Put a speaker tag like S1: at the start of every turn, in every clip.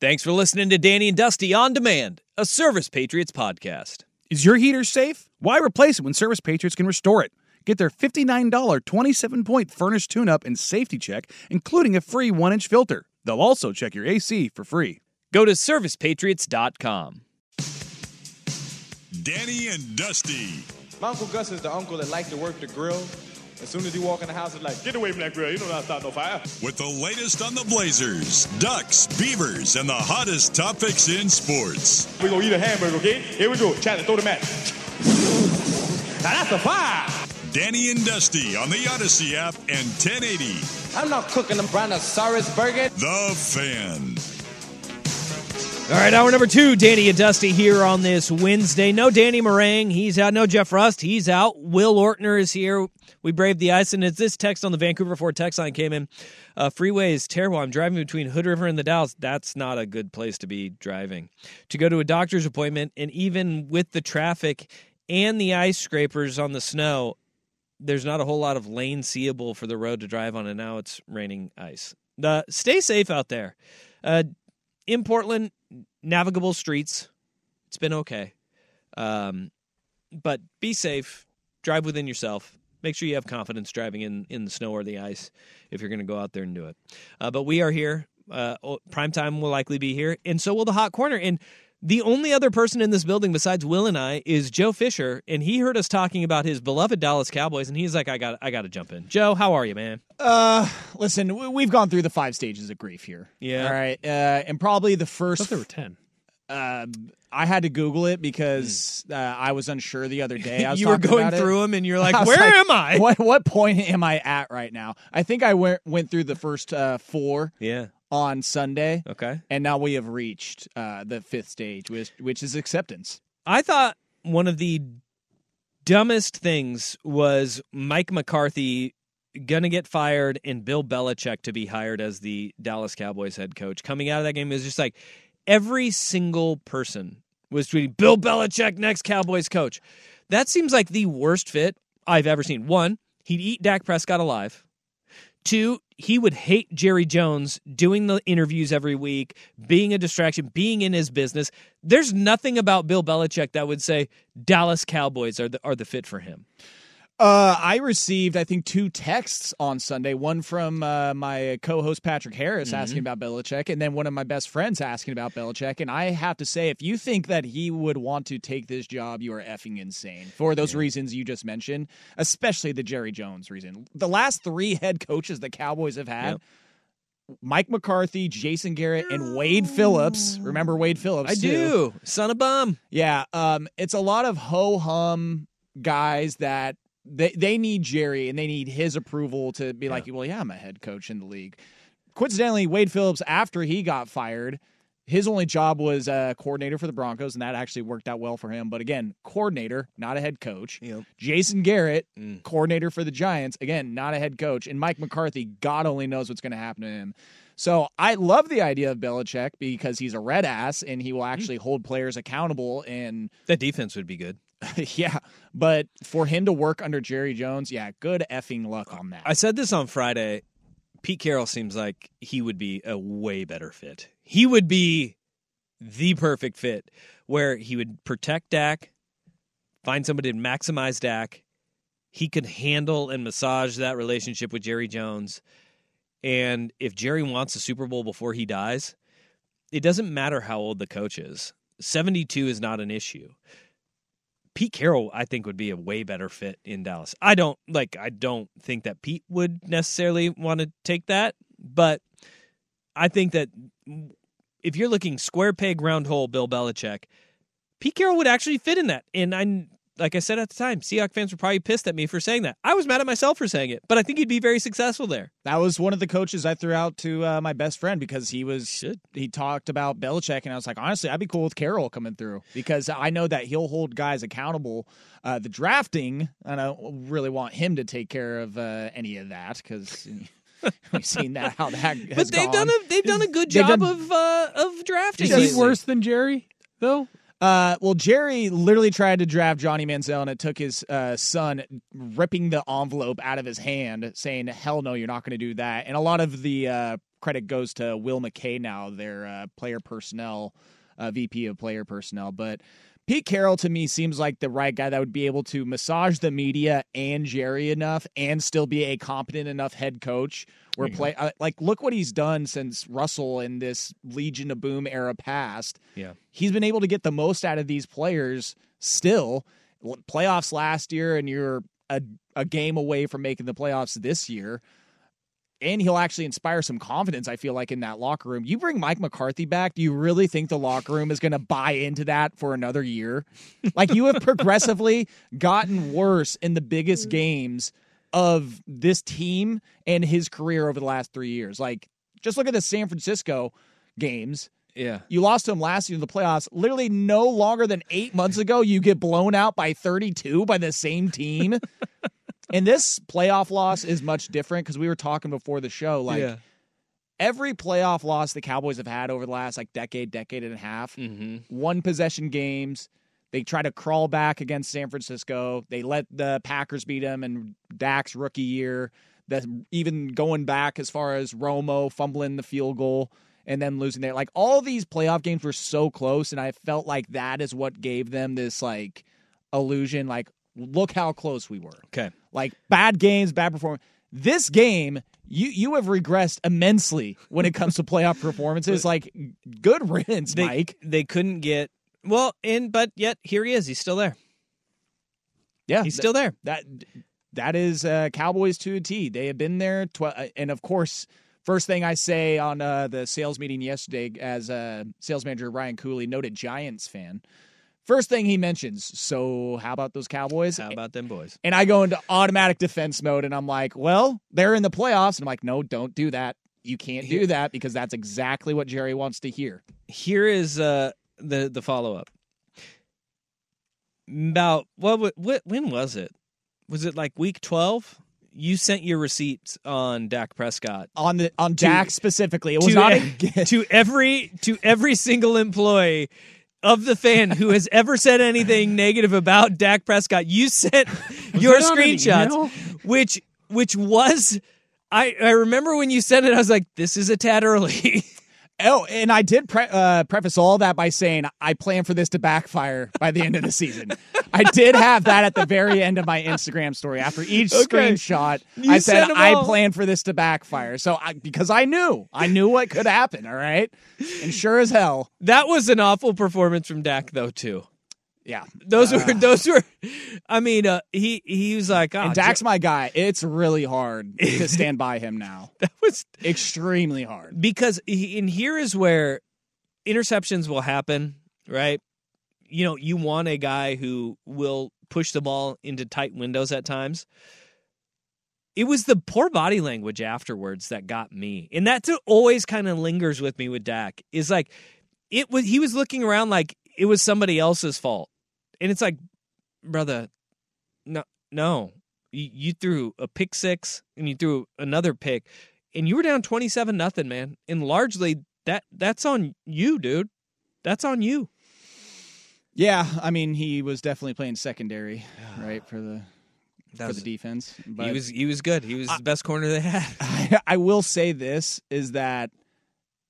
S1: Thanks for listening to Danny and Dusty on Demand, a Service Patriots podcast.
S2: Is your heater safe? Why replace it when Service Patriots can restore it? Get their $59 27 point furnace tune up and safety check, including a free 1 inch filter. They'll also check your AC for free.
S1: Go to servicepatriots.com.
S3: Danny and Dusty.
S4: My Uncle Gus is the uncle that likes to work the grill. As soon as he walk in the house, it's like, get away from that grill. You know not start no fire.
S3: With the latest on the Blazers, Ducks, Beavers, and the hottest topics in sports.
S4: We're going to eat a hamburger, okay? Here we go. Chad, throw the mat. now that's a fire.
S3: Danny and Dusty on the Odyssey app and 1080.
S4: I'm not cooking a brontosaurus burger.
S3: The Fan.
S1: All right, hour number two, Danny and Dusty here on this Wednesday. No Danny Marang, he's out. No Jeff Rust, he's out. Will Ortner is here. We braved the ice, and as this text on the Vancouver Ford text line came in, uh, freeway is terrible. I'm driving between Hood River and the Dalles. That's not a good place to be driving. To go to a doctor's appointment, and even with the traffic and the ice scrapers on the snow, there's not a whole lot of lane seeable for the road to drive on, and now it's raining ice. Uh, stay safe out there. Uh, in Portland, navigable streets. It's been okay. Um, but be safe. Drive within yourself. Make sure you have confidence driving in, in the snow or the ice if you're going to go out there and do it. Uh, but we are here. Uh, prime time will likely be here, and so will the hot corner. And the only other person in this building besides Will and I is Joe Fisher, and he heard us talking about his beloved Dallas Cowboys, and he's like, "I got, I got to jump in." Joe, how are you, man?
S5: Uh, listen, we- we've gone through the five stages of grief here.
S1: Yeah.
S5: All right. Uh, and probably the
S2: I
S5: first.
S2: thought there were 10.
S5: Um, I had to Google it because uh, I was unsure the other day. I was
S1: Hmm. you were going
S5: about it.
S1: through them, and you're like, "Where
S5: like,
S1: am I?"
S5: What what point am I at right now? I think I went went through the first uh, four
S1: Yeah.
S5: On Sunday,
S1: Okay.
S5: and now we have reached uh, the fifth stage, which which is acceptance.
S1: I thought one of the dumbest things was Mike McCarthy gonna get fired and Bill Belichick to be hired as the Dallas Cowboys head coach. Coming out of that game, it was just like every single person was tweeting Bill Belichick next Cowboys coach. That seems like the worst fit I've ever seen. One, he'd eat Dak Prescott alive. Two, he would hate Jerry Jones doing the interviews every week, being a distraction, being in his business. There's nothing about Bill Belichick that would say Dallas Cowboys are the are the fit for him.
S5: Uh, I received, I think, two texts on Sunday. One from uh, my co-host Patrick Harris
S1: Mm-hmm.
S5: asking about Belichick, and then one of my best friends asking about Belichick. And I have to say, if you think that he would want to take this job, you are effing insane for those reasons you just mentioned, especially the Jerry Jones reason. The last three head coaches the Cowboys have had.
S1: Yep.
S5: Mike McCarthy, Jason Garrett, and Wade Phillips. Remember Wade Phillips?
S1: I
S5: too.
S1: do. Son of bum.
S5: Yeah, um, it's a lot of ho hum guys that they they need Jerry and they need his approval to be like, well, yeah, I'm a head coach in the league. Coincidentally, Wade Phillips, after he got fired, his only job was uh, coordinator for the Broncos, and that actually worked out well for him. But again, coordinator, not a head coach.
S1: Yep.
S5: Jason Garrett,
S1: Mm.
S5: coordinator for the Giants, again, not a head coach. And Mike McCarthy, God only knows what's going to happen to him. So I love the idea of Belichick because he's a red ass and he will
S1: Mm.
S5: actually hold players accountable and
S1: That defense would be good.
S5: yeah, but for him to work under Jerry Jones, yeah, good effing luck on that.
S1: I said this on Friday. Pete Carroll seems like he would be a way better fit. He would be the perfect fit where he would protect Dak, find somebody to maximize Dak. He could handle and massage that relationship with Jerry Jones. And if Jerry wants a Super Bowl before he dies, it doesn't matter how old the coach is. 72 is not an issue. Pete Carroll, I think, would be a way better fit in Dallas. I don't like. I don't think that Pete would necessarily want to take that, but I think that if you're looking square peg round hole, Bill Belichick, Pete Carroll would actually fit in that. And I, like I said at the time, Seahawks fans were probably pissed at me for saying that. I was mad at myself for saying it, but I think he'd be very successful there.
S5: That was one of the coaches I threw out to uh, my best friend because he was
S1: Should.
S5: he talked about Belichick, and I was like, honestly, I'd be cool with Carroll coming through because I know that he'll hold guys accountable. Uh, the drafting, I don't really want him to take care of uh, any of that because. We've seen that how that has
S1: But they've
S5: gone.
S1: done a they've done a good job
S5: done-
S1: of uh, of drafting.
S6: Is he worse than Jerry though?
S5: Uh, well, Jerry literally tried to draft Johnny Manziel, and it took his uh, son ripping the envelope out of his hand, saying, "Hell no, you're not going to do that." And a lot of the uh, credit goes to Will McClay now, their uh, player personnel uh, VP of player personnel. But Pete Carroll to me seems like the right guy that would be able to massage the media and Jerry enough, and still be a competent enough head coach. Where play uh, like look what he's done since Russell in this Legion of Boom era past
S1: Yeah.
S5: he's been able to get the most out of these players still. Playoffs last year, and you're a, a game away from making the playoffs this year. And he'll actually inspire some confidence, I feel like, in that locker room. You bring Mike McCarthy back, do you really think the locker room is going to buy into that for another year? Like, you have progressively gotten worse in the biggest mm. games of this team and his career over the last three years. Like, just look at the San Francisco games.
S1: Yeah.
S5: You lost to him last year in the playoffs. Literally no longer than eight months ago, you get blown out by 32 by the same team. and this playoff loss is much different because we were talking before the show. Like
S1: yeah.
S5: every playoff loss the Cowboys have had over the last like decade, decade and a half,
S1: Mm-hmm.
S5: one possession games. They try to crawl back against San Francisco. They let the Packers beat them in Dak's rookie year. That even going back as far as Romo fumbling the field goal and then losing there. Like all these playoff games were so close, and I felt like that is what gave them this like illusion. Like, look how close we were.
S1: Okay.
S5: Like bad games, bad performance. This game, you you have regressed immensely when it comes to playoff performances. Like, good riddance,
S1: They,
S5: Mike.
S1: They couldn't get well, and but yet here he is. He's still there.
S5: Yeah,
S1: He's still there.
S5: that that is uh, Cowboys to a T. They have been there, tw- uh, and of course, first thing I say on uh, the sales meeting yesterday, as uh, sales manager Ryan Cooley, noted Giants fan. First thing he mentions, so how about those Cowboys?
S1: How about them boys?
S5: and I go into automatic defense mode, and I'm like, well, they're in the playoffs, and I'm like, no, don't do that. You can't do that because that's exactly what Jerry wants to hear.
S1: Here is uh the the follow up. About what, what when was it? Was it like week twelve? You sent your receipts on Dak Prescott
S5: On the on Dak specifically, it was
S1: to,
S5: not a
S1: to every to every single employee of the fan who has ever said anything negative about Dak Prescott. You sent your
S6: that on an
S1: screenshots, which which was I I remember when you sent it. I was like, this is a tad early.
S5: Oh, and I did pre- uh, preface all that by saying I plan for this to backfire by the end of the season. I did have that at the very end of my Instagram story. After each
S1: Okay.
S5: screenshot,
S1: You
S5: I said I
S1: all.
S5: plan for this to backfire. So I, because I knew, I knew what could happen. All right, and sure as hell,
S1: that was an awful performance from Dak, though. Too.
S5: Yeah.
S1: Those were those were. I mean, uh, he he was like, oh,
S5: And Dak's my guy. It's really hard to stand by him now.
S1: that was
S5: Extremely hard.
S1: because he, and here is where interceptions will happen, right? You know, you want a guy who will push the ball into tight windows at times. It was the poor body language afterwards that got me. And that always kind of lingers with me with Dak. Is like it was he was looking around like it was somebody else's fault. And it's like, brother, no no. You, you threw a pick six and you threw another pick and you were down 27 nothing man and largely that that's on you dude that's on you
S5: Yeah, I mean, he was definitely playing secondary, right, for the for the defense. But
S1: he was he was good he was the best corner they had
S5: I, I will say this is that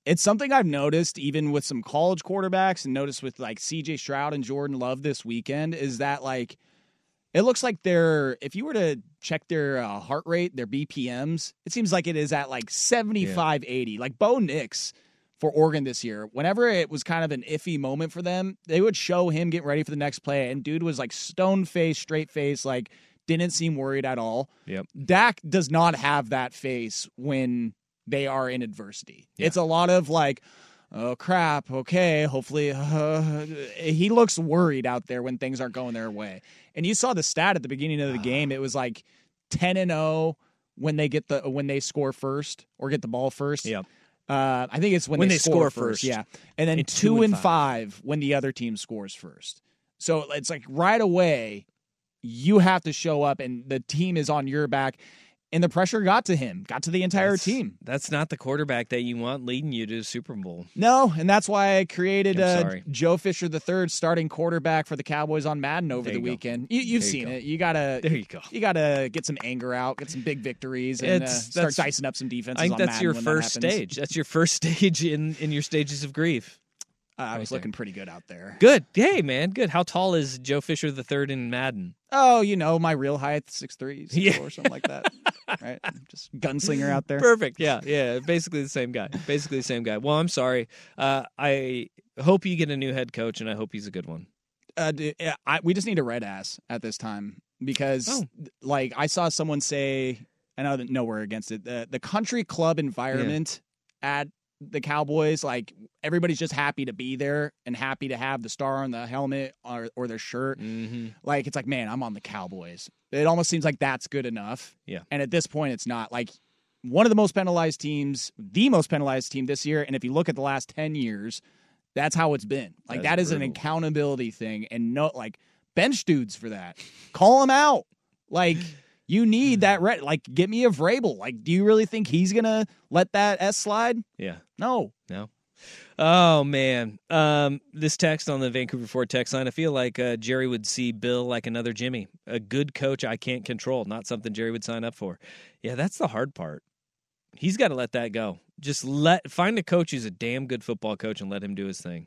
S5: it's something I've noticed even with some college quarterbacks and noticed with like CJ Stroud and Jordan Love this weekend is that like it looks like they're if you were to check their uh, heart rate, their BPMs, it seems like it is at like 75 80. Like Bo Nix for Oregon this year. Whenever it was kind of an iffy moment for them, they would show him getting ready for the next play, and dude was like stone face, straight face, like didn't seem worried at all.
S1: Yep.
S5: Dak does not have that face when they are in adversity.
S1: Yeah.
S5: It's a lot of like, oh crap, okay, hopefully. Uh, he looks worried out there when things aren't going their way. And you saw the stat at the beginning of the game. It was like 10 and 0 when they get the when they score first or get the ball first.
S1: Yep.
S5: Uh, I think it's when,
S1: When
S5: they,
S1: they
S5: score,
S1: score
S5: first.
S1: first.
S5: Yeah, and then
S1: And
S5: two,
S1: two
S5: and
S1: and
S5: five. when the other team scores first. So it's like right away, you have to show up, and the team is on your back. And the pressure got to him, got to the entire
S1: That's-
S5: team.
S1: That's not the quarterback that you want leading you to the Super Bowl.
S5: No, and that's why I created uh. Joe Fisher III starting quarterback for the Cowboys on Madden over the
S1: you go.
S5: weekend. You,
S1: you
S5: seen
S1: go.
S5: it. You gotta
S1: There you go.
S5: You gotta get some anger out, get some big victories, and uh, start dicing up some defenses.
S1: I think that's your first
S5: that
S1: stage. That's your first stage in in your stages of grief.
S5: Uh, I was looking pretty good out there.
S1: Good. Hey, man. Good. How tall is Joe Fisher the third in Madden?
S5: Oh, you know my real height, six three, six
S1: Yeah.
S5: four, something like that. right, just gunslinger out there.
S1: Perfect. Yeah. Yeah. Basically the same guy. Basically the same guy. Well, I'm sorry. Uh, I hope you get a new head coach, and I hope he's a good one.
S5: uh, I, we just need a red ass at this time because,
S1: Oh.
S5: like, I saw someone say, and I know that no, we're against it. The the country club environment at the Cowboys, like everybody's just happy to be there and happy to have the star on the helmet or or their shirt.
S1: Mm-hmm.
S5: Like it's like, man, I'm on the Cowboys. It almost seems like that's good enough.
S1: Yeah.
S5: And at this point, it's not like one of the most penalized teams, the most penalized team this year. And if you look at the last ten years, that's how it's been. Like
S1: That's
S5: that is an accountability thing, and no, like bench dudes for that. Call them out. Like you need that. Red, like get me a Vrabel. Like, do you really think he's gonna let that S slide?
S1: Yeah.
S5: No.
S1: No. Oh man. Um, this text on the Vancouver Ford text line. I feel like uh, Jerry would see Bill like another Jimmy, a good coach I can't control. Not something Jerry would sign up for. Yeah, that's the hard part. He's got to let that go. Just let find a coach who's a damn good football coach and let him do his thing.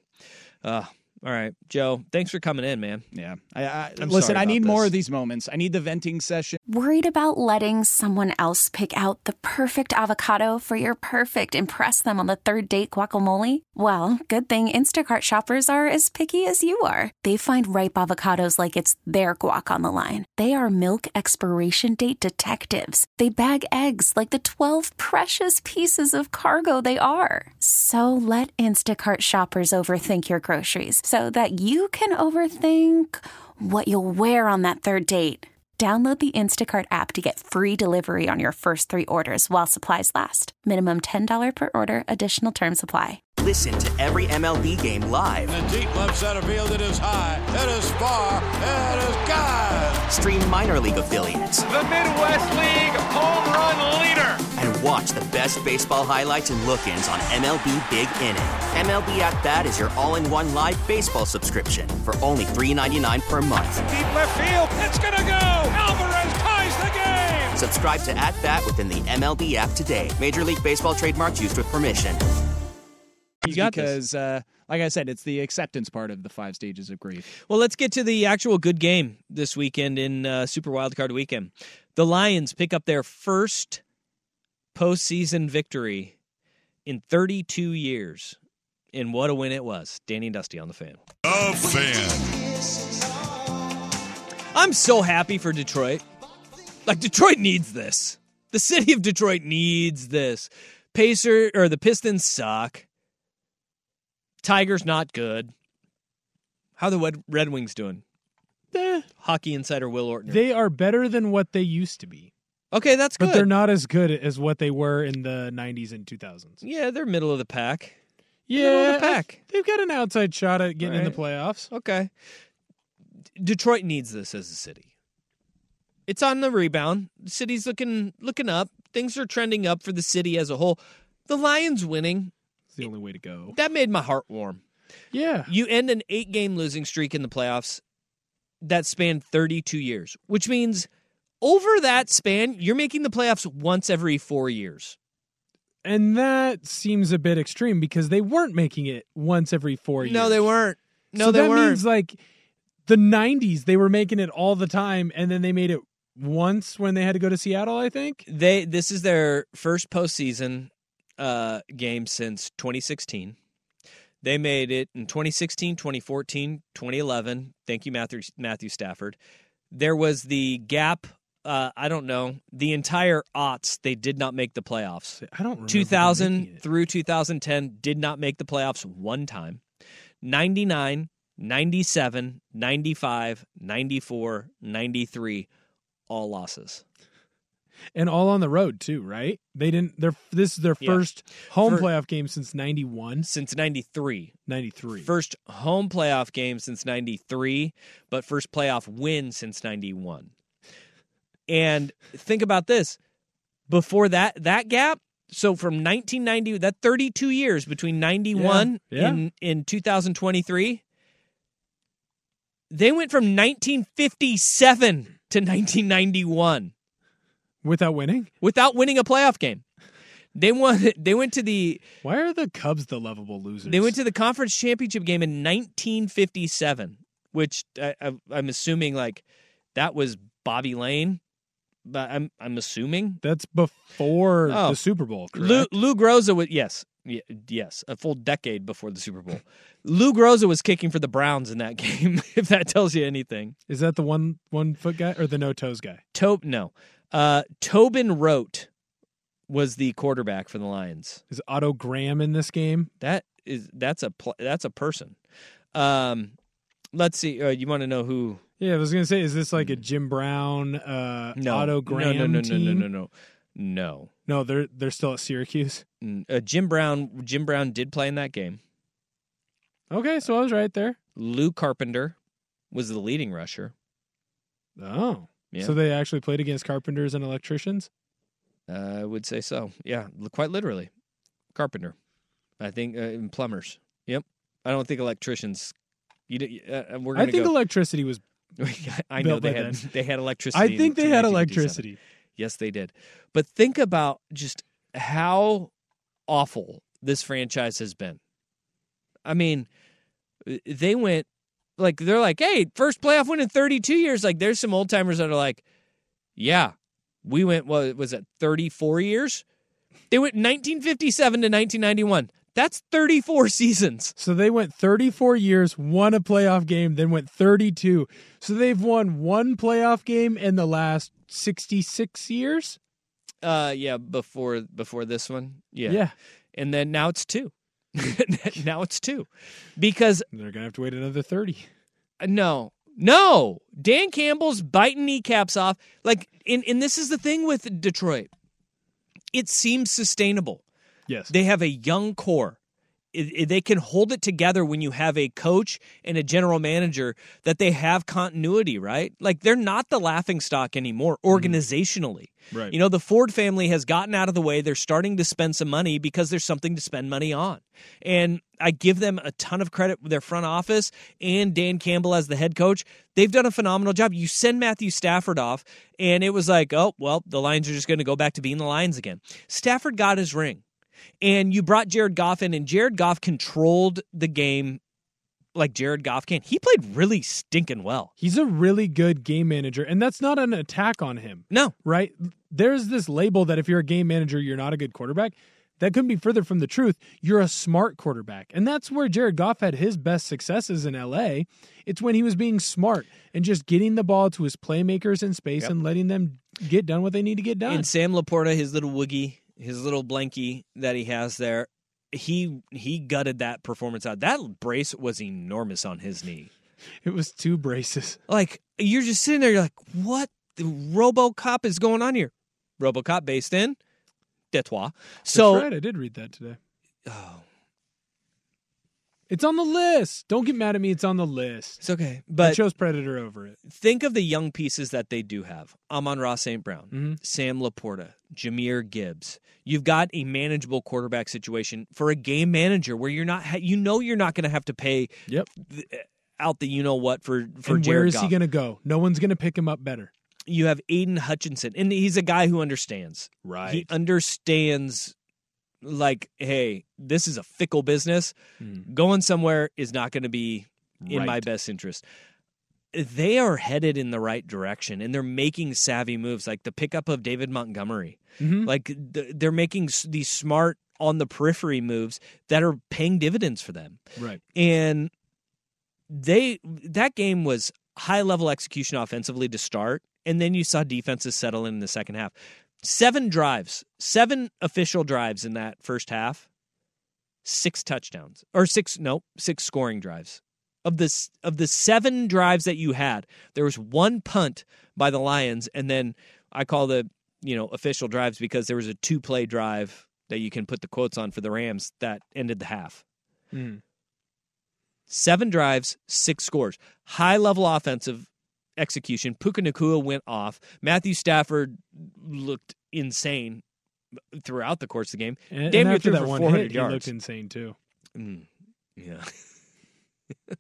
S1: Uh, all right, Joe. Thanks for coming in, man.
S5: Yeah. I, I
S1: I'm
S5: listen.
S1: sorry
S5: I
S1: about
S5: need more of these moments. I need the venting session.
S6: Worried about letting someone else pick out the perfect avocado for your perfect impress them on the third date guacamole? Well, good thing Instacart shoppers are as picky as you are. They find ripe avocados like it's their guac on the line. They are milk expiration date detectives. They bag eggs like the 12 precious pieces of cargo they are. So let Instacart shoppers overthink your groceries so that you can overthink what you'll wear on that third date. Download the Instacart app to get free delivery on your first three orders while supplies last. Minimum $10 per order, additional term supply.
S7: Listen to every MLB game live.
S8: In the deep left center field, it is high, it is far, it is God.
S7: Stream minor league affiliates
S8: The Midwest League home run leader.
S7: And watch the best baseball highlights and look ins on MLB Big Inning. MLB At Bat is your all in one live baseball subscription for only $3.99 per month.
S8: Deep left field, it's gonna go. Alvarez ties the game.
S7: Subscribe to At Bat within the MLB app today. Major League Baseball trademarks used with permission.
S1: You got this.
S5: because, uh, like I said, it's the acceptance part of the five stages of grief.
S1: Well, let's get to the actual good game this weekend in uh, Super Wildcard Weekend. The Lions pick up their first postseason victory in 32 years. And what a win it was. Danny and Dusty on the fan.
S3: A fan.
S1: I'm so happy for Detroit. Like, Detroit needs this. The city of Detroit needs this. Pacer or the Pistons suck. Tigers not good. How the Red, Red Wings doing?
S9: Eh,
S1: Hockey insider Will Ortner.
S9: they are better than what they used to be,
S1: okay, that's good.
S9: but they're not as good as what they were in the 90s and 2000s.
S1: Yeah, they're middle of the pack. Middle of
S9: Yeah,
S1: the pack.
S9: they've got an outside shot at getting in the playoffs.
S1: Okay. Detroit needs this as a city. It's on the rebound. The city's looking looking up. Things are trending up for the city as a whole. The Lions winning,
S9: It's the only way to go.
S1: that made my heart warm.
S9: Yeah,
S1: You end an 8-game losing streak in the playoffs that spanned 32 years, which means over that span, you're making the playoffs once every 4 years.
S9: and that seems a bit extreme because they weren't making it once every four years.
S1: No, they weren't. No,
S9: so
S1: they
S9: that
S1: weren't.
S9: means like the 90s, they were making it all the time, and then they made it once when they had to go to Seattle. I think.
S1: they this is their first postseason uh, game since 2016. They made it in 2016, 2014, 2011. Thank you, Matthew, Matthew Stafford. There was the gap. Uh, I don't know. The entire aughts, they did not make the playoffs.
S9: I don't
S1: 2000 through 2010 did not make the playoffs one time. 99, 97, 95, 94, 93, all losses.
S9: and all on the road too, right? They didn't. They're this is their
S1: Yeah.
S9: first home
S1: For-
S9: playoff game since '91,
S1: Since 93.
S9: '93.
S1: First home playoff game since 93, but first playoff win since 91. And think about this. Before that that gap, so from 1990 that 32 years between 91
S9: Yeah, yeah.
S1: and in 2023, they went from 1957 to 1991
S9: without winning.
S1: without winning a playoff game. They won they went to the
S9: Why are the Cubs the lovable losers?
S1: They went to the conference championship game in 1957, which I, I, I'm assuming like that was Bobby Layne. But I'm I'm assuming
S9: That's before
S1: Oh.
S9: the Super Bowl. Correct?
S1: Lou, Lou Groza was yes yes a full decade before the Super Bowl. Lou Groza was kicking for the Browns in that game. If that tells you anything,
S9: Is that the one one foot guy or the no toes guy?
S1: to- no, uh, Tobin Rote was the quarterback for the Lions.
S9: Is Otto Graham in this game?
S1: That is that's a pl- that's a person. Um, let's see. Uh, you want to know who?
S9: Yeah, I was gonna say, is this like a Jim Brown, uh,
S1: No,
S9: Otto
S1: no,
S9: Graham
S1: no, no, no,
S9: team?
S1: no, no, no, no.
S9: No, they're they're still at Syracuse.
S1: Mm, Uh, Jim Brown. Jim Brown did play in that game.
S9: Okay, so I was right there.
S1: Lew Carpenter was the leading rusher.
S9: Oh,
S1: Yeah.
S9: so they actually played against carpenters and electricians.
S1: Uh, I would say so. Yeah, quite literally, carpenter. I think uh, plumbers. Yep. I don't think electricians. You. Uh, we're
S9: I think
S1: go.
S9: electricity was.
S1: I know they had
S9: then.
S1: they had electricity.
S9: I think they had electricity.
S1: Yes, they did. But think about just how awful this franchise has been. I mean, they went like they're like, "Hey, first playoff win in 32 years." Like there's some old timers that are like, "Yeah, we went what was it 34 years?" They went 1957 to 1991. That's 34 seasons.
S9: So they went 34 years, won a playoff game, then went 32. So they've won one playoff game in the last 66 years.
S1: Uh yeah, before before this one. Yeah.
S9: Yeah.
S1: And then now it's two. now it's two. Because
S9: They're gonna have to wait another 30.
S1: Uh, No, no. Dan Campbell's biting kneecaps off. Like, and, and this is the thing with Detroit. It seems sustainable.
S9: Yes.
S1: They have a young core. It- it- they can hold it together when you have a coach and a general manager that they have continuity, right? Like they're not the laughing stock anymore mm-hmm. organizationally.
S9: Right.
S1: You know, the Ford family has gotten out of the way. They're starting to spend some money because there's something to spend money on. And I give them a ton of credit with their front office and Dan Campbell as the head coach. They've done a phenomenal job. You send Matthew Stafford off, and it was like, oh, well, the Lions are just going to go back to being the Lions again. Stafford got his ring. And you brought Jared Goff in, and Jared Goff controlled the game like Jared Goff can. He played really stinking well.
S9: He's a really good game manager, and that's not an attack on him.
S1: No.
S9: Right? There's this label that if you're a game manager, you're not a good quarterback. That couldn't be further from the truth. You're a smart quarterback. And that's where Jared Goff had his best successes in LA. It's when he was being smart and just getting the ball to his playmakers in space
S1: Yep.
S9: and letting them get done what they need to get done.
S1: And Sam LaPorta, his little woogie, his little blankie that he has there, he he gutted that performance out. That brace was enormous on his knee.
S9: It was two braces.
S1: Like you're just sitting there, you're like, what the RoboCop is going on here? RoboCop based in Detroit. So
S9: That's right. I did read that today. Oh, It's on the list. Don't get mad at me. It's on the list.
S1: It's okay.
S9: I
S1: But
S9: chose Predator over it.
S1: think of the young pieces that they do have. Amon-Ra St. Brown,
S9: Mm-hmm.
S1: Sam LaPorta, Jahmyr Gibbs. You've got a manageable quarterback situation for a game manager where you're not, ha- you know, you're not going to have to pay
S9: Yep.
S1: th- out the you know what for for
S9: and
S1: Jared
S9: where is he going to go? No one's going to pick him up better.
S1: You have Aidan Hutchinson, and he's a guy who understands.
S9: Right.
S1: He understands, like, hey, this is a fickle business.
S9: Hmm.
S1: Going somewhere is not going to be in my best interest. they are headed in the right direction and they're making savvy moves like the pickup of David Montgomery.
S9: Mhm.
S1: Like they're making these smart on the periphery moves that are paying dividends for them.
S9: Right.
S1: And they that game was high level execution offensively to start and then you saw defenses settle in in the second half. Seven drives, seven official drives in that first half. Six touchdowns or six no, six scoring drives. Of the of the seven drives that you had, there was one punt by the Lions and then I call the, you know, official drives because there was a two play drive that you can put the quotes on for the Rams that ended the half.
S9: Mm.
S1: Seven drives, six scores. High level offensive execution. Puka Nacua went off. Matthew Stafford looked insane throughout the course of the game.
S9: And,
S1: Damn
S9: and after
S1: threw
S9: that
S1: for
S9: one
S1: 400
S9: hit, he looked insane too.
S1: Mm, yeah.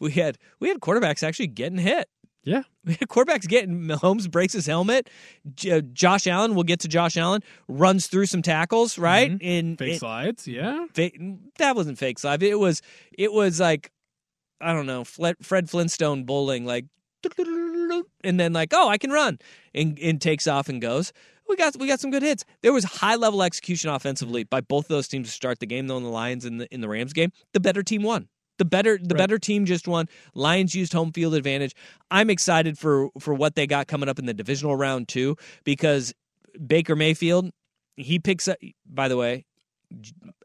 S1: we had we had quarterbacks actually getting hit.
S9: Yeah.
S1: We had quarterbacks getting Mahomes breaks his helmet. J- uh, Josh Allen, we'll get to Josh Allen, runs through some tackles, right?
S9: Mhm.
S1: In
S9: Fake
S1: in-
S9: slides, yeah.
S1: that wasn't fake slide. It was it was like I don't know, Fred Flintstone bowling like and then like, "Oh, I can run." And and takes off and goes. We got we got some good hits. There was high level execution offensively by both those teams to start the game though in the Lions in the in the Rams game. The better team won. The better the
S9: Right.
S1: better team just won. Lions used home field advantage. I'm excited for for what they got coming up in the divisional round too because Baker Mayfield, he picks up by the way,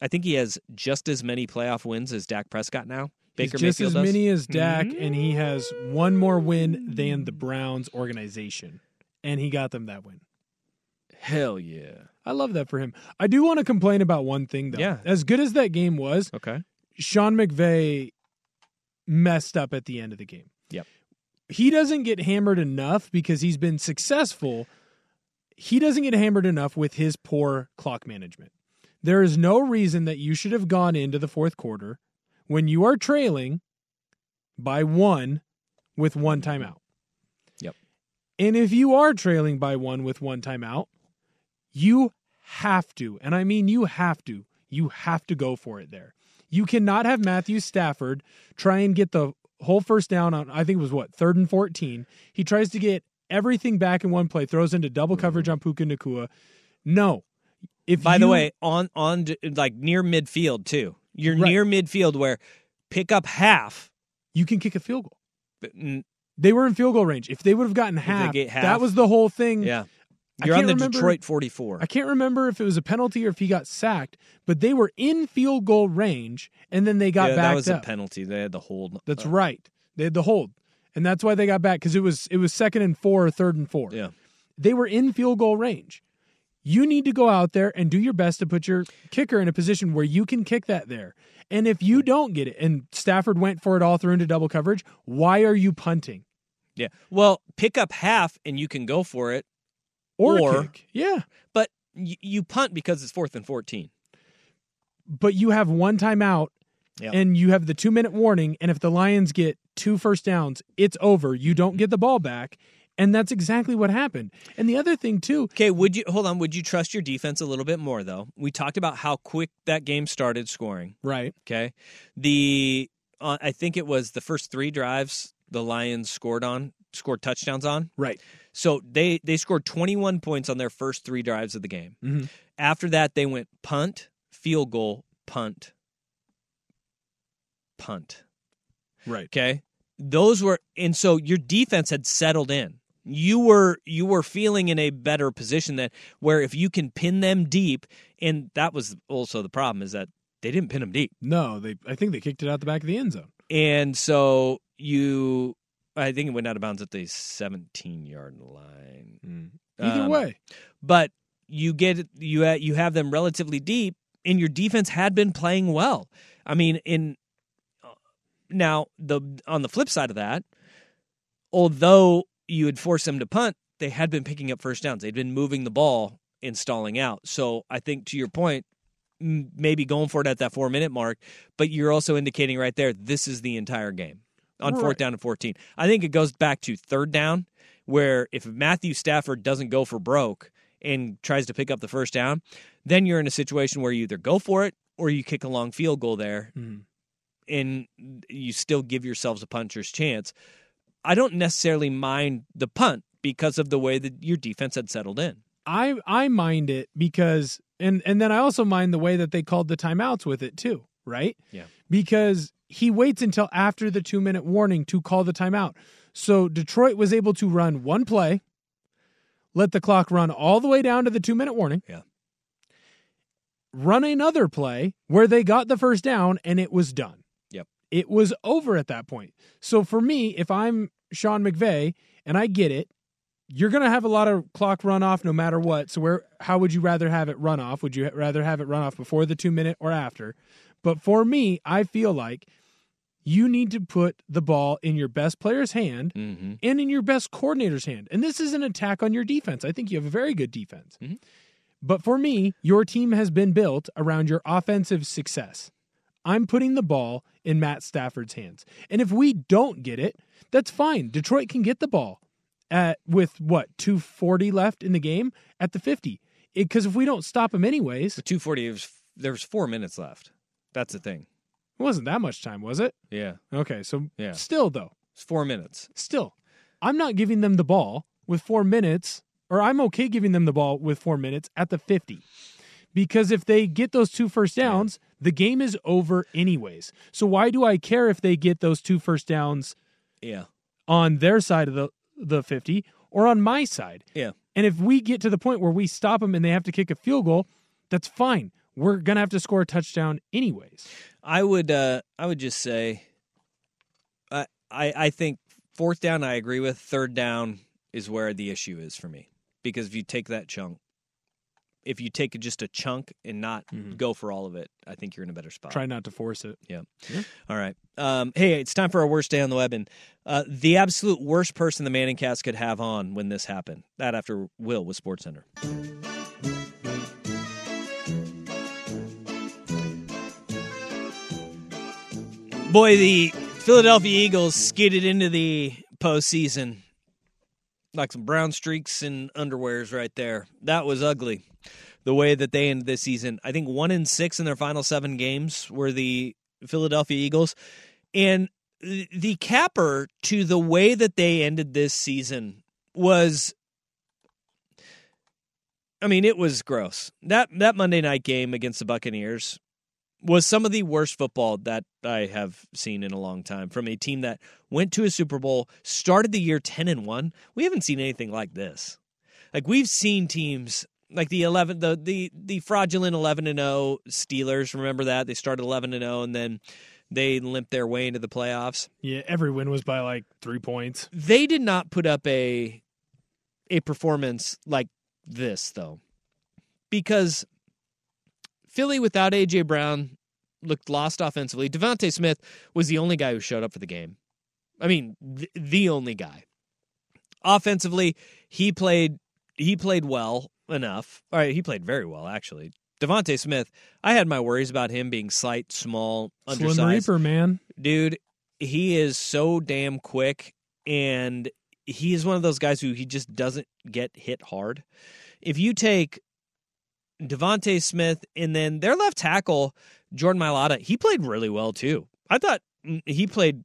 S1: I think he has just as many playoff wins as Dak Prescott now.
S9: He's just
S1: Mayfield
S9: as
S1: does.
S9: many as Dak, and he hmm. has one more win than the Browns organization, and he got them that win.
S1: Hell yeah.
S9: I love that for him. I do want to complain about one thing though.
S1: Yeah.
S9: As good as that game was,
S1: Okay.
S9: Sean McVay messed up at the end of the game.
S1: Yep.
S9: He doesn't get hammered enough because he's been successful. He doesn't get hammered enough with his poor clock management. There is no reason that you should have gone into the fourth quarter when you are trailing by one with one timeout.
S1: Yep.
S9: And if you are trailing by one with one timeout, you have to, and I mean you have to, you have to go for it there. You cannot have Matthew Stafford try and get the whole first down on, I think it was what, third and 14. He tries to get everything back in one play, throws into double mm-hmm. coverage on Puka Nacua. No. If
S1: By the way, on on like near midfield too. You're
S9: Right.
S1: near midfield where pick up half.
S9: you can kick a field goal.
S1: But, mm,
S9: They were in field goal range. If they would have gotten half,
S1: half,
S9: that was the whole thing.
S1: yeah. You're on the
S9: remember-
S1: Detroit 44.
S9: I can't remember if it was a penalty or if he got sacked, but they were in field goal range, and then they got
S1: yeah,
S9: back
S1: that was
S9: up.
S1: a penalty. They had the hold.
S9: That's
S1: Uh,
S9: right. They had the hold, and that's why they got back because it was it was second and four or third and four.
S1: Yeah.
S9: They were in field goal range. You need to go out there and do your best to put your kicker in a position where you can kick that there. And if you don't get it, and Stafford went for it all through into double coverage, why are you punting
S1: Yeah. Well, pick up half and you can go for it.
S9: or,
S1: Or-?
S9: Yeah,
S1: But you, you punt because it's fourth and 14.
S9: but you have one timeout
S1: Yeah.
S9: and you have the two minute warning. And if the Lions get two first downs, it's over. You don't get the ball back. And that's exactly what happened. And the other thing, too,
S1: Okay, would you hold on? Would you trust your defense a little bit more though? We talked about how quick that game started scoring.
S9: right?
S1: Okay, the uh, I think it was the first three drives the Lions scored on, scored touchdowns on.
S9: Right.
S1: So they they scored 21 points on their first three drives of the game.
S9: Mhm.
S1: After that, they went punt, field goal, punt, punt.
S9: Right.
S1: Okay. Those were and so your defense had settled in. You were you were feeling in a better position that where if you can pin them deep, and that was also the problem is that they didn't pin them deep,
S9: No, they. I think they kicked it out the back of the end zone.
S1: and so you, I think it went out of bounds at the 17 yard line.
S9: Either
S1: Um,
S9: way,
S1: but you get you you have them relatively deep, and your defense had been playing well. I mean, in uh, now the on the flip side of that, although you had forced them to punt, they had been picking up first downs. They'd been moving the ball and stalling out. So I think to your point, maybe going for it at that four minute mark, but you're also indicating right there this is the entire game on fourth down and 14. I think it goes back to third down, where if Matthew Stafford doesn't go for broke and tries to pick up the first down, then you're in a situation where you either go for it or you kick a long field goal there
S9: Mhm.
S1: and you still give yourselves a puncher's chance. I don't necessarily mind the punt because of the way that your defense had settled in.
S9: I I mind it because and and then I also mind the way that they called the timeouts with it too, right?
S1: Yeah.
S9: Because he waits until after the 2 minute warning to call the timeout. So Detroit was able to run one play, let the clock run all the way down to the 2 minute warning.
S1: Yeah.
S9: Run another play where they got the first down and it was done. It was over at that point. So for me, if I'm Sean McVay and I get it, you're going to have a lot of clock run off no matter what. So where how would you rather have it run off? Would you rather have it run off before the 2 minute or after? But for me, I feel like you need to put the ball in your best player's hand
S1: Mm-hmm.
S9: and in your best coordinator's hand. And this is an attack on your defense. I think you have a very good defense.
S1: Mm-hmm.
S9: But for me, your team has been built around your offensive success. I'm putting the ball in Matt Stafford's hands. And if we don't get it, that's fine. Detroit can get the ball at with what, 240 left in the game at the 50. Because if we don't stop him anyways,
S1: The 240 was there was 4 minutes left. That's the thing.
S9: it wasn't that much time, was it?
S1: Yeah.
S9: Okay, so
S1: Yeah.
S9: still though,
S1: It's 4 minutes.
S9: still, I'm not giving them the ball with four minutes, or I'm okay giving them the ball with four minutes at the 50. Because if they get those two first downs, the game is over anyways. So why do I care if they get those two first downs
S1: Yeah.
S9: on their side of the, the 50 or on my side?
S1: Yeah.
S9: And if we get to the point where we stop them and they have to kick a field goal, that's fine. We're going to have to score a touchdown anyways.
S1: I would uh I would just say I I I think fourth down I agree with. Third down is where the issue is for me. Because if you take that chunk if you take just a chunk and not go for all of it, I think you're in a better spot.
S9: Try not to force it.
S1: Yeah. All right. Um, hey, it's time for our worst day on the web, and uh, the absolute worst person the Manning cast could have on when this happened. That after Will with Sports Center. Boy, the Philadelphia Eagles skidded into the postseason like some brown streaks and underwears right there. That was ugly. The way that they ended this season, I think one in six in their final seven games were the Philadelphia Eagles, and the capper to the way that they ended this season was. I mean, it was gross. That that Monday night game against the Buccaneers was some of the worst football that I have seen in a long time from a team that went to a Super Bowl, started the year 10 and 1. We haven't seen anything like this. Like we've seen teams like the 11 the the the fraudulent 11 and 0 Steelers, remember that? They started 11 and 0 and then they limped their way into the playoffs.
S9: Yeah, every win was by like three points.
S1: They did not put up a a performance like this though. Because Philly without AJ Brown looked lost offensively. DeVonta Smith was the only guy who showed up for the game. I mean, th- the only guy. Offensively, he played he played well enough. All right, he played very well actually. DeVonta Smith, I had my worries about him being slight, small,
S9: Slim
S1: undersized.
S9: Reaper, man.
S1: Dude, he is so damn quick and he is one of those guys who he just doesn't get hit hard. If you take DeVonta Smith and then their left tackle, Jordan Mailata, he played really well too. I thought he played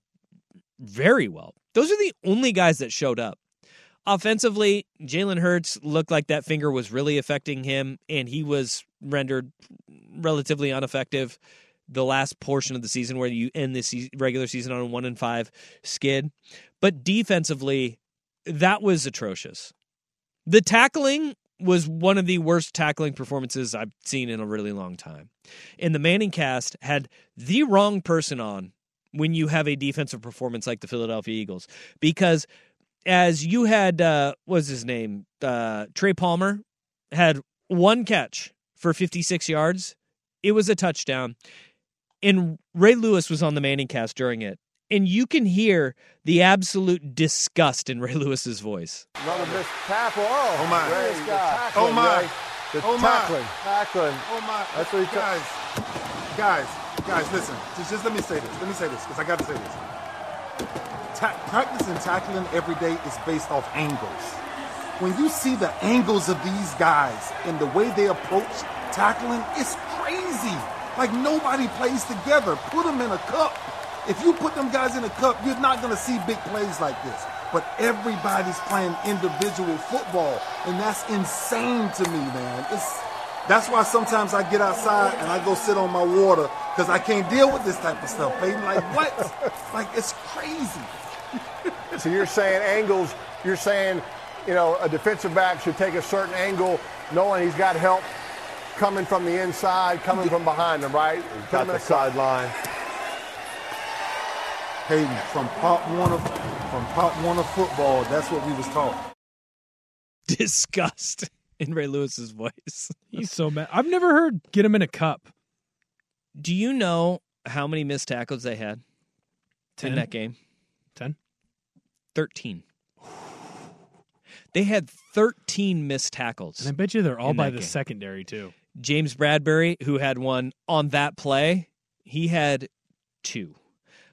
S1: very well. Those are the only guys that showed up. Offensively, Jalen Hurts looked like that finger was really affecting him, and he was rendered relatively ineffective the last portion of the season where you end this se- regular season on a one and five skid. But defensively, that was atrocious. The tackling was one of the worst tackling performances I've seen in a really long time. And the Manning cast had the wrong person on when you have a defensive performance like the Philadelphia Eagles. Because as you had, uh, what was his name? Uh, Trey Palmer had one catch for 56 yards. It was a touchdown. And Ray Lewis was on the Manning cast during it. And you can hear the absolute disgust in Ray Lewis's voice.
S10: Another missed tackle. Oh,
S8: Oh, my.
S10: Ray, the tackling,
S8: Oh, my.
S10: Ray. The
S8: Oh, my.
S10: tackling. Tackling.
S8: Oh my!
S10: That's what he ta-
S8: guys, guys, guys, listen. Just, just let me say this. Let me say this because I got to say this. Ta- practicing tackling every day is based off angles. When you see the angles of these guys and the way they approach tackling, it's crazy. Like nobody plays together. Put them in a cup. If you put them guys in a cup, you're not going to see big plays like this. but everybody's playing individual football, and that's insane to me, man. It's that's why sometimes I get outside and I go sit on my water because I can't deal with this type of stuff, Peyton. Like what? like it's crazy.
S10: So you're saying angles, you're saying, you know, a defensive back should take a certain angle knowing he's got help coming from the inside, coming from behind him, right? He's got the sideline.
S8: Peyton, from part one of from part one of football, that's what we was taught.
S1: Disgust in Ray Lewis's voice.
S9: He's so mad. I've never heard get him in a cup.
S1: Do you know how many missed tackles they had
S9: Ten?
S1: in that game?
S9: 10?
S1: 13. They had 13 missed tackles.
S9: And I bet you they're all by the
S1: game.
S9: secondary too.
S1: James Bradberry, who had one on that play, he had two.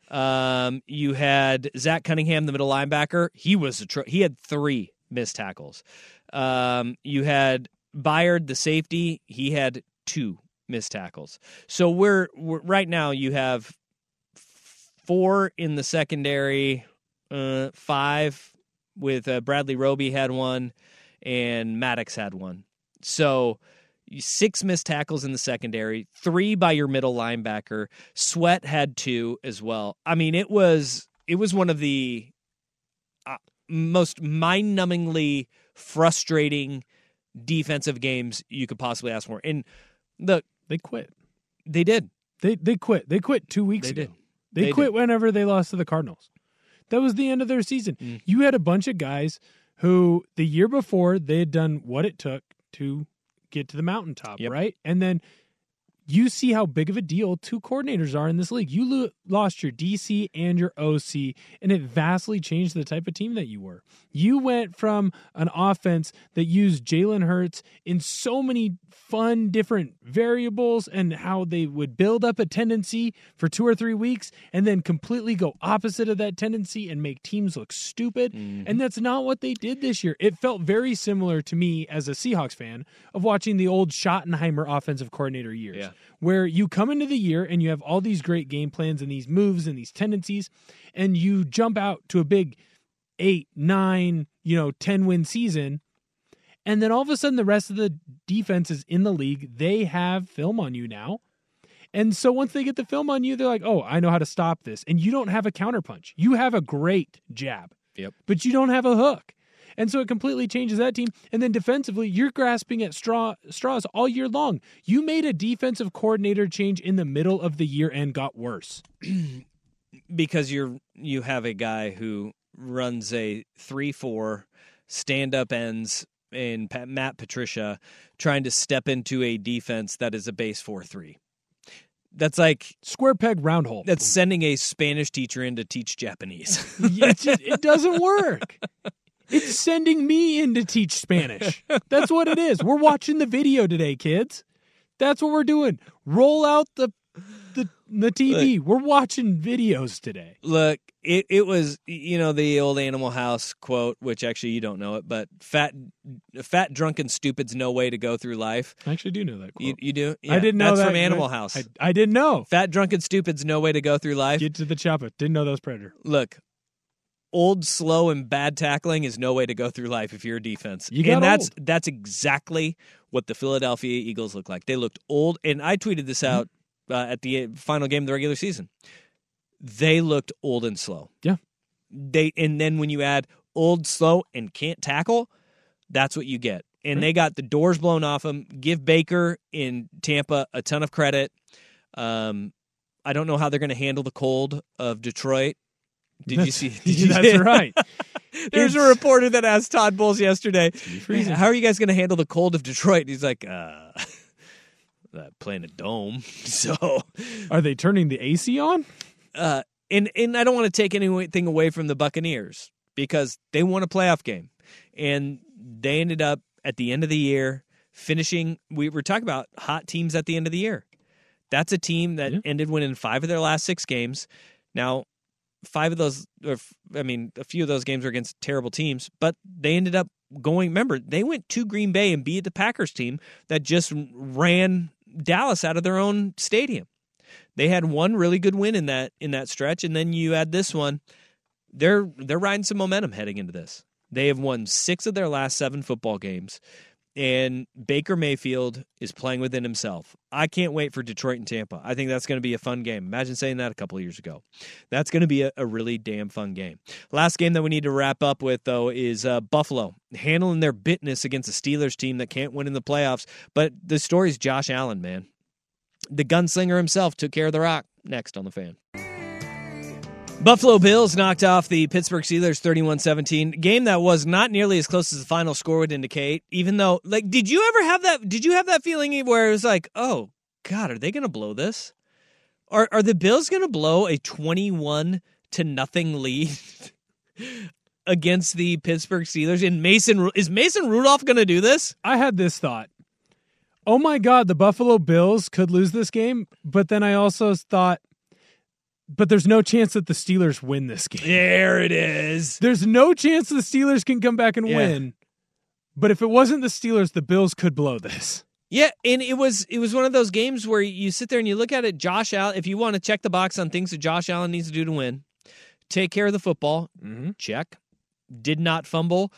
S1: Um, you had Zach Cunningham, the middle linebacker. He was a tr- he had three missed tackles. Um, you had Byard, the safety. He had two missed tackles. So we're, we're right now. You have four in the secondary, uh, five with uh, Bradley Roby had one, and Maddox had one. So six missed tackles in the secondary, three by your middle linebacker. Sweat had two as well. I mean, it was it was one of the uh, most mind-numbingly frustrating defensive games you could possibly ask for. And the
S9: They quit.
S1: they did.
S9: They they quit. They quit two weeks
S1: They
S9: ago.
S1: did.
S9: They,
S1: They
S9: quit
S1: did.
S9: whenever they lost to the Cardinals. That was the end of their season.
S1: Mm.
S9: You had a bunch of guys who the year before they had done what it took to get to the mountaintop,
S1: Yep.
S9: right? And then you see how big of a deal two coordinators are in this league. You lo- lost your DC and your OC, and it vastly changed the type of team that you were. You went from an offense that used Jalen Hurts in so many fun different variables and how they would build up a tendency for two or three weeks and then completely go opposite of that tendency and make teams look stupid. Mm-hmm. And that's not what they did this year. It felt very similar to me as a Seahawks fan of watching the old Schottenheimer offensive coordinator years
S1: Yeah.
S9: Where you come into the year and you have all these great game plans and these moves and these tendencies, and you jump out to a big eight, nine, you know, 10 win season. And then all of a sudden, the rest of the defenses in the league, they have film on you now. And so once they get the film on you, they're like, oh, I know how to stop this. And you don't have a counterpunch. You have a great jab,
S1: Yep.
S9: but you don't have a hook. And so it completely changes that team. And then defensively, you're grasping at straw straws all year long. You made a defensive coordinator change in the middle of the year and got worse.
S1: because you're you have a guy who runs a three four stand up ends in Matt Patricia trying to step into a defense that is a base four three. That's like
S9: Square peg, round hole.
S1: that's sending a Spanish teacher in to teach Japanese.
S9: it, just, it doesn't work. It's sending me in to teach Spanish. That's what it is. We're watching the video today, kids. That's what we're doing. Roll out the the the TV. We're watching videos today.
S1: Look, it, it was you know the old Animal House quote, which actually you don't know it, but fat, fat, drunken, stupid's no way to go through life.
S9: I actually do know that quote.
S1: You, you do?
S9: I didn't know
S1: That's
S9: that.
S1: from Animal
S9: but
S1: House.
S9: I, I didn't know.
S1: Fat, drunken, stupid's no way to go through life.
S9: Get to the chopper. Didn't know that was Predator.
S1: Look, old, slow, and bad tackling is no way to go through life if you're a defense.
S9: You got
S1: and that's
S9: old.
S1: that's exactly what the Philadelphia Eagles look like. They looked old, and I tweeted this
S9: Mm-hmm.
S1: out uh, at the final game of the regular season. They looked old and slow.
S9: Yeah.
S1: They and then when you add old, slow, and can't tackle, that's what you get. And they got the doors blown off them. Give Baker in Tampa a ton of credit. Um, I don't know how they're going to handle the cold of Detroit. Did you see? Did you
S9: That's right.
S1: There's a reporter that asked Todd Bowles yesterday, "How are you guys going to handle the cold of Detroit?" He's like, "Uh, uh, playing a dome." So,
S9: Are they turning the AC on?
S1: uh, and and I don't want to take anything away from the Buccaneers because they won a playoff game, and they ended up at the end of the year finishing. We were talking about hot teams at the end of the year. That's a team that
S9: Yeah.
S1: ended winning five of their last six games. Now, five of those, or I mean, a few of those games were against terrible teams, but they ended up going. Remember, they went to Green Bay and beat the Packers team that just ran Dallas out of their own stadium. They had one really good win in that in that stretch, and then you add this one. they're they're riding some momentum heading into this. They have won six of their last seven football games, and Baker Mayfield is playing within himself. I can't wait for Detroit and Tampa. I think that's going to be a fun game. Imagine saying that a couple of years ago. That's going to be a, a really damn fun game. Last game that we need to wrap up with, though, is uh, Buffalo handling their bitness against a Steelers team that can't win in the playoffs. But the story is Josh Allen, man. The gunslinger himself took care of the rock. Next on the fan. Buffalo Bills knocked off the Pittsburgh Steelers 31-17. Game that was not nearly as close as the final score would indicate, even though like did you ever have that did you have that feeling where it was like, "Oh god, are they going to blow this?" Are are the Bills going to blow a 21 to nothing lead against the Pittsburgh Steelers? And Mason is Mason Rudolph going to do this?
S9: I had this thought. Oh my god, the Buffalo Bills could lose this game, but then I also thought but there's no chance that the Steelers win this game.
S1: There it is.
S9: There's no chance the Steelers can come back and
S1: Yeah.
S9: win. But if it wasn't the Steelers, the Bills could blow this.
S1: Yeah, and it was it was one of those games where you sit there and you look at it. Josh Allen, if you want to check the box on things that Josh Allen needs to do to win, take care of the football. Check. Did not fumble.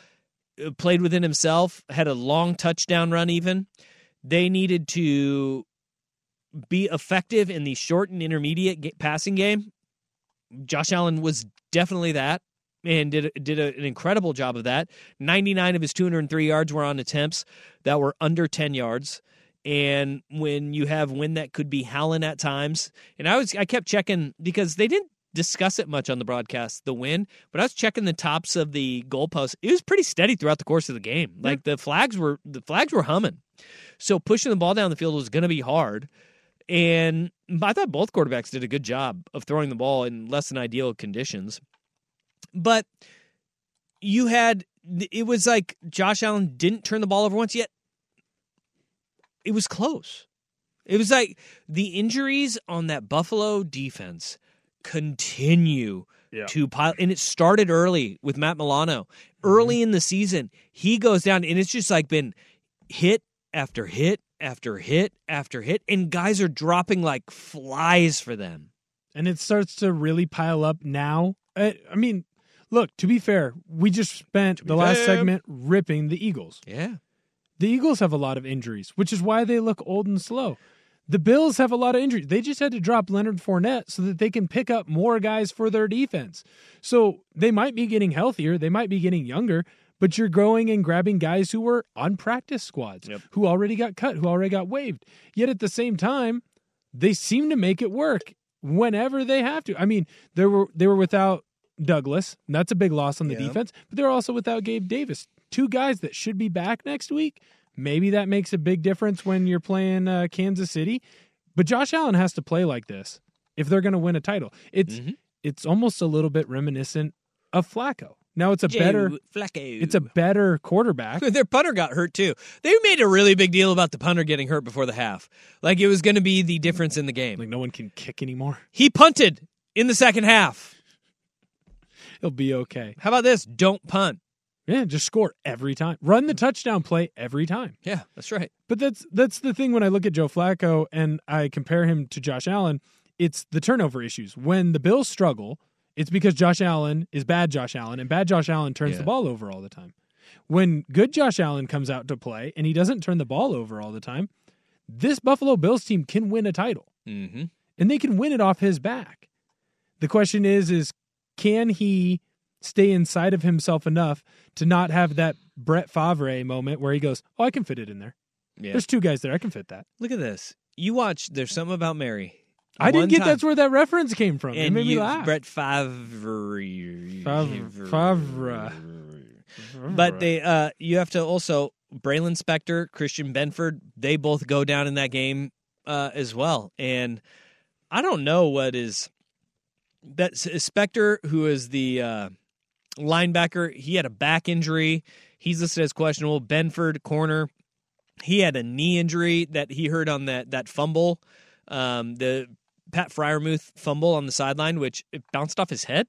S1: uh, Played within himself. Had a long touchdown run. Even they needed to be effective in the short and intermediate ga- passing game. Josh Allen was definitely that and did did a, an incredible job of that. 99 of his 203 yards were on attempts that were under 10 yards. And when you have wind that could be howling at times, and I was I kept checking because they didn't discuss it much on the broadcast, the wind, but I was checking the tops of the goalposts. It was pretty steady throughout the course of the game. Like the flags were the flags were humming. So pushing the ball down the field was going to be hard. And I thought both quarterbacks did a good job of throwing the ball in less than ideal conditions. But you had it was like Josh Allen didn't turn the ball over once yet. It was close. It was like the injuries on that Buffalo defense continue
S9: Yeah.
S1: to pile and it started early with Matt Milano. Early mm-hmm. in the season, he goes down and it's just like been hit after hit after hit after hit and guys are dropping like flies for them.
S9: And it starts to really pile up now. I, I mean, look, to be fair, we just spent the last
S1: fair.
S9: segment ripping the Eagles.
S1: Yeah.
S9: The Eagles have a lot of injuries, which is why they look old and slow. The Bills have a lot of injuries. They just had to drop Leonard Fournette so that they can pick up more guys for their defense. So they might be getting healthier, they might be getting younger, but you're growing and grabbing guys who were on practice squads, who already got cut, who already got waived. Yet at the same time, they seem to make it work whenever they have to. I mean, they were they were without Douglas, and that's a big loss on the
S1: Yeah.
S9: defense, but they're also without Gabe Davis. Two guys that should be back next week. Maybe that makes a big difference when you're playing uh, Kansas City. But Josh Allen has to play like this if they're going to win a title. It's
S1: Mm-hmm.
S9: it's almost a little bit reminiscent of Flacco. Now it's a
S1: Joe
S9: better
S1: Flacco.
S9: it's a better quarterback.
S1: Their punter got hurt too. They made a really big deal about the punter getting hurt before the half. Like it was going to be the difference in the game.
S9: Like no one can kick anymore.
S1: He punted in the second half.
S9: He'll be okay.
S1: How about this? Don't punt.
S9: Yeah, just score every time. Run the touchdown play every time.
S1: Yeah, that's right.
S9: But that's that's the thing when I look at Joe Flacco and I compare him to Josh Allen, it's the turnover issues. When the Bills struggle, it's because Josh Allen is bad Josh Allen and bad Josh Allen turns
S1: Yeah.
S9: the ball over all the time. When good Josh Allen comes out to play and he doesn't turn the ball over all the time, this Buffalo Bills team can win a title.
S1: Mm-hmm.
S9: And they can win it off his back. The question is is can he stay inside of himself enough to not have that Brett Favre moment where he goes, "Oh, I can fit it in there."
S1: Yeah.
S9: There's two guys there. I can fit that.
S1: Look at this. You watch. There's something about Mary.
S9: I didn't get
S1: time-
S9: that's where that reference came from. it made
S1: you,
S9: me laugh.
S1: Brett Favre.
S9: Favre. Favre.
S1: But they, uh, you have to also Baylon Spector, Christian Benford. They both go down in that game uh, as well. And I don't know what is that Spector, who is the uh, linebacker. He had a back injury. He's listed as questionable. Benford, corner. He had a knee injury that he heard on that that fumble, um, the Pat Freiermuth fumble on the sideline, which it bounced off his head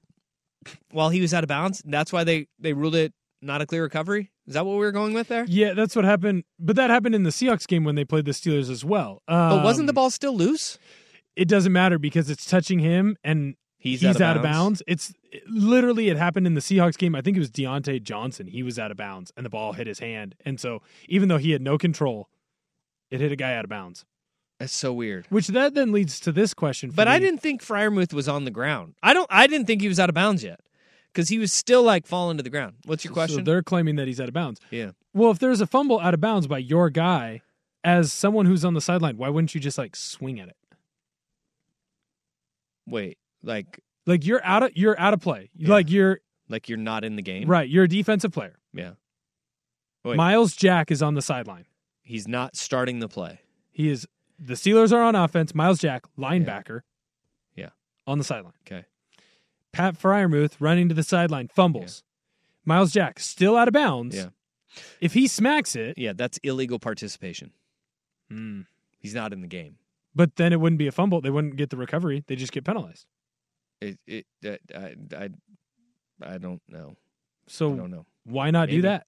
S1: while he was out of bounds. That's why they they ruled it not a clear recovery. Is that what we were going with there?
S9: Yeah, that's what happened. But that happened in the Seahawks game when they played the Steelers as well.
S1: But wasn't the
S9: Um,
S1: ball still loose?
S9: It doesn't matter because it's touching him, and
S1: He's,
S9: he's,
S1: out,
S9: of bounds. It's it- literally it happened in the Seahawks game. I think it was Diontae Johnson. He was out of bounds and the ball hit his hand. And so even though he had no control, it hit a guy out of bounds.
S1: That's so weird.
S9: Which that then leads to this question. For
S1: But I didn't think Freiermuth was on the ground. I don't. I didn't think he was out of bounds yet because he was still like falling to the ground. What's your
S9: So
S1: question?
S9: they're claiming that he's out of bounds.
S1: yeah.
S9: Well, if there's a fumble out of bounds by your guy, as someone who's on the sideline, why wouldn't you just like swing at it?
S1: Wait. Like
S9: Like you're out of you're out of play. Like you're
S1: like you're not in the game.
S9: right. You're a defensive player.
S1: Yeah. Wait.
S9: Myles Jack is on the sideline.
S1: He's not starting the play.
S9: He is. The Steelers are on offense. Myles Jack, linebacker,
S1: Yeah.
S9: on the sideline.
S1: Okay.
S9: Pat Freiermuth running to the sideline, fumbles. Myles Jack still out of bounds.
S1: Yeah.
S9: If he smacks it,
S1: Yeah. That's illegal participation.
S9: Hmm.
S1: He's not in the game.
S9: but then it wouldn't be a fumble. They wouldn't get the recovery. They just get penalized.
S1: It. It. I. I. I don't know.
S9: So
S1: I don't know.
S9: why not do that?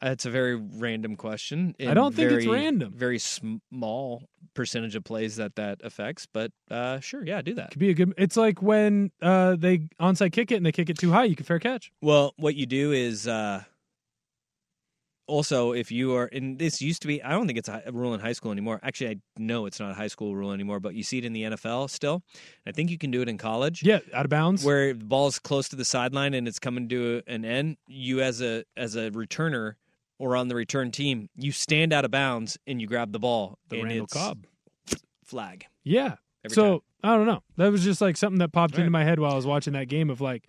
S1: That's a very random question.
S9: I don't think it's random.
S1: Very small percentage of plays that that affects, but uh, sure, yeah, do that.
S9: Could be a good. It's like when uh, they onside kick it and they kick it too high, you can fair catch.
S1: Well, what you do is uh, also if you are, and this used to be, I don't think it's a a rule in high school anymore. Actually, I know it's not a high school rule anymore, but you see it in the NFL still. I think you can do it in college.
S9: Yeah, out of bounds.
S1: where the ball's close to the sideline and it's coming to an end. You as a as a returner or on the return team, you stand out of bounds and you grab the ball.
S9: The
S1: and
S9: Randall
S1: it's
S9: Cobb.
S1: flag.
S9: Yeah.
S1: Every
S9: so I don't know. That was just like something that popped
S1: Right.
S9: into my head while I was watching that game of like,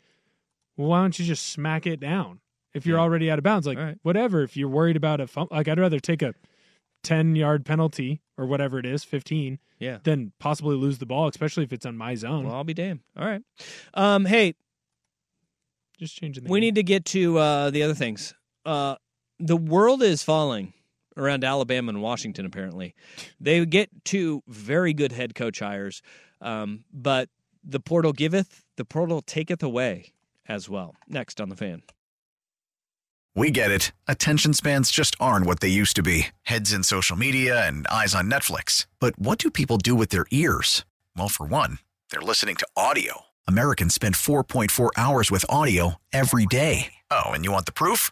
S9: well, why don't you just smack it down if you're
S1: Yeah.
S9: already out of bounds? Like
S1: All right.
S9: whatever. If you're worried about a fum- like, I'd rather take a ten yard penalty or whatever it is, fifteen,
S1: Yeah.
S9: than possibly lose the ball, especially if it's on my zone.
S1: Well, I'll be damned. All right. Um, hey,
S9: just changing. The
S1: we
S9: game.
S1: need to get to uh, the other things. Uh, the world is falling around Alabama and Washington. Apparently, they get two very good head coach hires, um, but the portal giveth, the portal taketh away as well. Next on the fan.
S11: We get it. Attention spans just aren't what they used to be heads in social media and eyes on Netflix. But what do people do with their ears? Well, for one, they're listening to audio. Americans spend 4.4 hours with audio every day. Oh, and you want the proof?